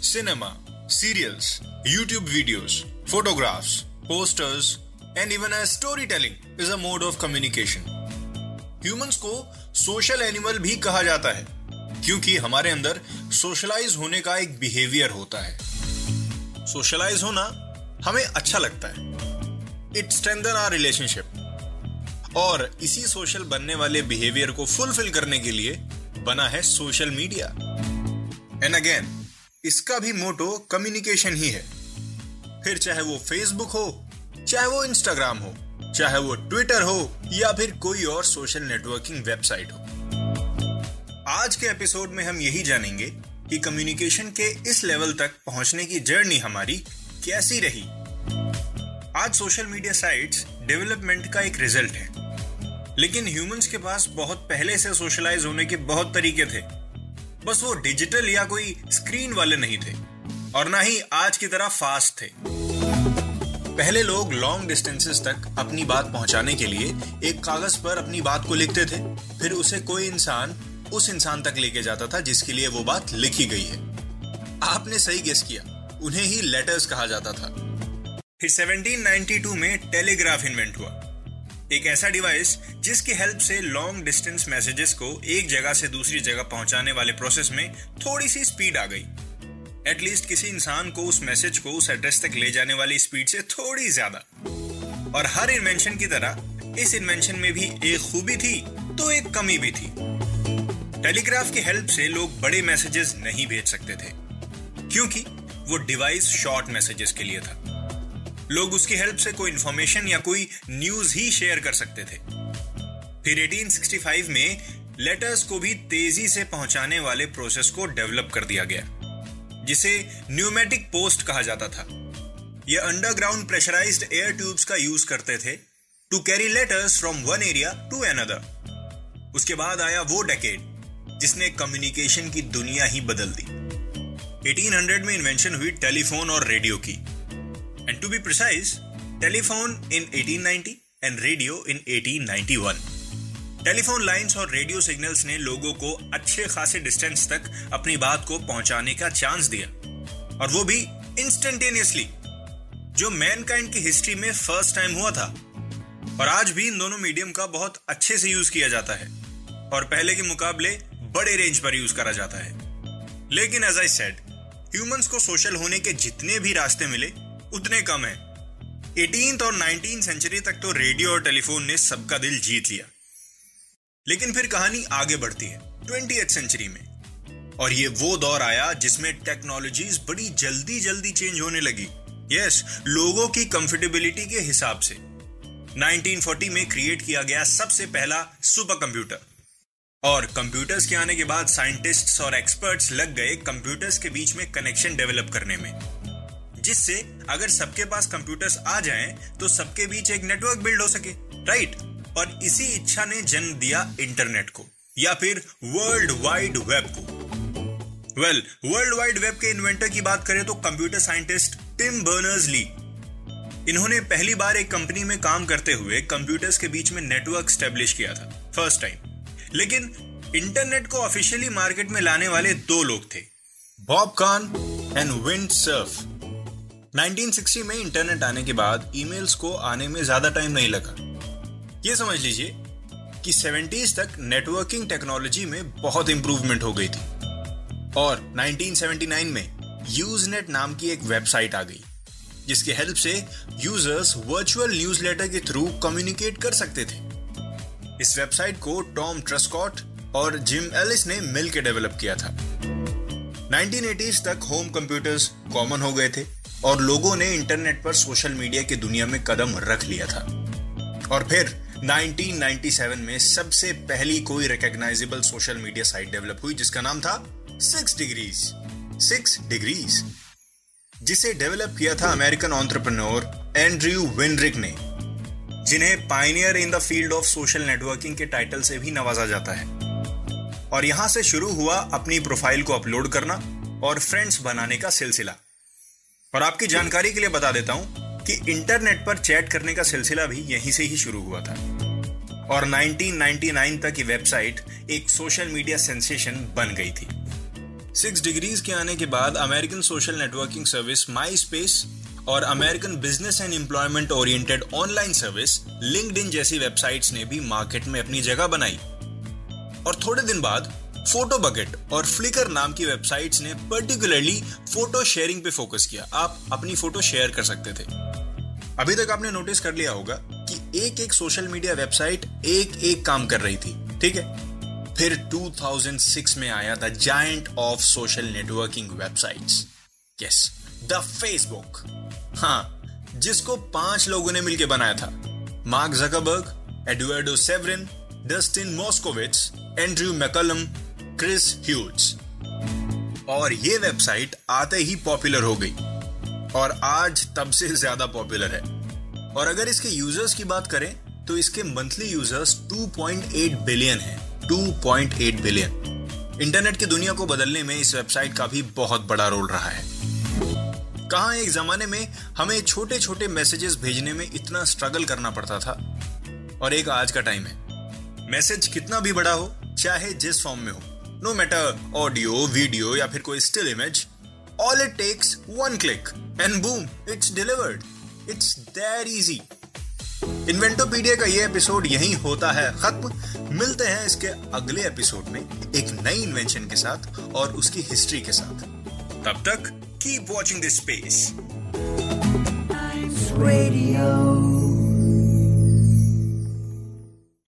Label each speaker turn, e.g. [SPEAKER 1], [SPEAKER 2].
[SPEAKER 1] Cinema, serials, YouTube videos, photographs, posters, and even as storytelling is a mode of communication. Humans को social animal भी कहा जाता है क्योंकि हमारे अंदर सोशलाइज होने का एक बिहेवियर होता है। सोशलाइज होना हमें अच्छा लगता है। इट स्ट्रेंथन आर रिलेशनशिप और इसी सोशल बनने वाले बिहेवियर को फुलफिल करने के लिए बना है सोशल मीडिया एंड अगेन इसका भी मोटो कम्युनिकेशन ही है। फिर चाहे वो फेसबुक हो, चाहे वो इंस्टाग्राम हो, चाहे वो ट्विटर हो, या फिर कोई और सोशल नेटवर्किंग वेबसाइट हो। आज के एपिसोड में हम यही जानेंगे कि कम्युनिकेशन के इस लेवल तक पहुँचने की जर्नी हमारी कैसी रही। आज सोशल मीडिया साइट्स डेवलपमेंट का एक रिज़ल्ट है। लेकिन ह्यूमंस के पास बहुत पहले से सोशलाइज होने के बहुत तरीके थे। बस वो डिजिटल या कोई स्क्रीन वाले नहीं थे। और ना ही आज की तरह फास्ट थे। पहले लोग लॉन्ग डिस्टेंसेस तक अपनी बात पहुँचाने के लिए एक कागज़ पर अपनी बात को लिखते थे। फिर उसे कोई इंसान उस इंसान तक लेके जाता था जिसके लिए वो बात लिखी गई है। आपने सही गेस किया। उन्हें ही लेटर्स कहा जाता था। फिर 1792 में टेलीग्राफ इन्वेंट हुआ। एक ऐसा डिवाइस जिसकी हेल्प से लॉन्ग डिस्टेंस मैसेजेस को एक जगह से दूसरी जगह पहुँचाने वाले प्रोसेस में थोड़ी सी स्पीड आ गई। एटलीस्ट किसी इंसान को उस मैसेज को उस एड्रेस तक ले जाने वाली स्पीड से थोड़ी ज़्यादा। और हर इन्वेंशन की तरह, इस इन्वेंशन में भी एक खूबी थी तो एक कमी भी थी। टेलीग्राफ की हेल्प से लोग बड़े मैसेजेस नहीं भेज सकते थे, क्योंकि वो डिवाइस शॉर्ट मैसेजेस के लिए था। लोग उसकी हेल्प से कोई इंफॉर्मेशन या कोई न्यूज़ ही शेयर कर सकते थे। फिर 1865 में लेटर्स को भी तेज़ी से पहुँचाने वाले प्रोसेस को डेवलप कर दिया गया, जिसे न्यूमेटिक पोस्ट कहा जाता था। ये अंडरग्राउंड प्रेशराइज्ड एयर ट्यूब्स का यूज़ करते थे to carry letters from one area to another उसके बाद आया वो डेकेड जिसने कम्युनिकेशन की दुनिया ही बदल दी। 1800 में इन्वेंशन हुई टेलीफोन और रेडियो की। And to be precise telephone in 1890 and radio in 1891 telephone lines और रेडियो सिग्नल्स ने लोगों को अच्छे खासे डिस्टेंस तक अपनी बात को पहुँचाने का चांस दिया। और वो भी इंस्टेंटेनियसली जो मैनकाइंड की हिस्ट्री में फ़र्स्ट टाइम हुआ था। और आज भी इन दोनों मीडियम का बहुत अच्छे से यूज़ किया जाता है। और पहले के मुकाबले बड़े रेंज पर यूज़ करा जाता है। लेकिन एज आई सेड ह्यूमंस को सोशल होने के जितने भी रास्ते मिले उतने कम है। 18th और 19th सेंचुरी तक तो रेडियो और टेलीफोन ने सबका दिल जीत लिया। लेकिन फिर कहानी आगे बढ़ती है ट्वेंटी सेंचुरी में। और ये वो दौर आया जिसमें टेक्नोलॉजीज़ बड़ी जल्दी जल्दी चेंज होने लगी। यस yes, लोगों की कंफर्टेबिलिटी के हिसाब से। 1940 में क्रिएट किया गया सबसे पहला सुपर कंप्यूटर और कंप्यूटर्स के आने के बाद साइंटिस्ट्स और एक्सपर्ट्स लग गए कंप्यूटर्स के बीच में कनेक्शन डेवलप करने में। जिससे अगर सबके पास कंप्यूटर्स आ जाएँ तो सबके बीच एक नेटवर्क बिल्ड हो सके राइट और इसी इच्छा ने जन्म दिया इंटरनेट को, या फिर वर्ल्ड वाइड वेब को। वेल वर्ल्ड वाइड वेब के इन्वेंटर की बात करें तो computer scientist Tim Berners Lee इन्होंने पहली बार एक कंपनी में काम करते हुए कंप्यूटर्स के बीच में नेटवर्क स्टेब्लिश किया था फ़र्स्ट टाइम लेकिन इंटरनेट को ऑफिशियली मार्केट में लाने वाले दो लोग थे Bob Kahn and Vint Cerf 1960 में इंटरनेट आने के बाद ईमेल्स को आने में ज़्यादा टाइम नहीं लगा। ये समझ लीजिए कि 70s तक नेटवर्किंग टेक्नोलॉजी में बहुत इंप्रूवमेंट हो गई थी। और 1979 में यूजनेट नाम की एक वेबसाइट आ गई, जिसकी हेल्प से यूज़र्स वर्चुअल न्यूज़लेटर के थ्रू कम्युनिकेट कर सकते थे। इस वेबसाइट को टॉम ट्रस्कॉट और जिम एलिस ने मिलकर डेवलप किया था। 1980s तक होम कंप्यूटर्स कॉमन हो गए थे। और लोगों ने इंटरनेट पर सोशल मीडिया की दुनिया में कदम रख लिया था। और फिर 1997 में सबसे पहली कोई recognisable social media site develop हुई, जिसका नाम था सिक्स डिग्रीज सिक्स डिग्रीज जिसे डेवलप किया था अमेरिकन ऑन्टरप्रनोर एंड्रयू विनरिक ने, जिन्हें pioneer in the field of social networking के टाइटल से भी नवाजा जाता है। और यहाँ से शुरू हुआ अपनी प्रोफ़ाइल को अपलोड करना और फ्रेंड्स बनाने का सिलसिला। और आपकी जानकारी के लिए बता देता हूँ कि इंटरनेट पर चैट करने का सिलसिला भी यहीं से ही शुरू हुआ था। और 1999 तक ये वेबसाइट एक सोशल मीडिया सेंसेशन बन गई थी। सिक्स डिग्रीज के आने के बाद American social networking service MySpace और American business and employment oriented online service linked जैसी वेबसाइट्स ने भी मार्केट में अपनी जगह बनाई। और थोड़े दिन बाद फ़ोटो बकेट और फ्लिकर नाम की वेबसाइट्स ने पर्टिकुलरली फ़ोटो शेयरिंग पे फोकस किया। आप अपनी फ़ोटो शेयर कर सकते थे। अभी तक आपने नोटिस कर लिया होगा कि एक एक सोशल मीडिया वेबसाइट एक एक काम कर रही थी। ठीक है? फिर 2006 में आया the giant of social networking websites yes the Facebook हाँ जिसको पाँच लोगों ने मिलकर बनाया था। Mark Zuckerberg Eduardo Saverin Dustin Moskovitz Andrew McCollum Chris Hughes और ये वेबसाइट आते ही पॉपुलर हो गई। और आज तब से ज़्यादा पॉपुलर है। और अगर इसके यूज़र्स की बात करें तो इसके मंथली यूज़र्स 2.8 बिलियन हैं। 2.8 बिलियन इंटरनेट की दुनिया को बदलने में इस वेबसाइट का भी बहुत बड़ा रोल रहा है। कहा एक जमाने में हमें छोटे छोटे मैसेजेस भेजने में इतना स्ट्रगल करना पड़ता था। और एक आज का टाइम है। मैसेज कितना भी बड़ा हो, चाहे जिस फॉर्म में हो। नो मैटर ऑडियो वीडियो या फिर कोई still image all it takes one click and boom it's delivered it's there easy Inventopedia का ये एपिसोड यहीं होता है खत्म। मिलते हैं इसके अगले एपिसोड में एक नई इन्वेंशन के साथ और उसकी हिस्ट्री के साथ। तब तक keep watching this space Radio.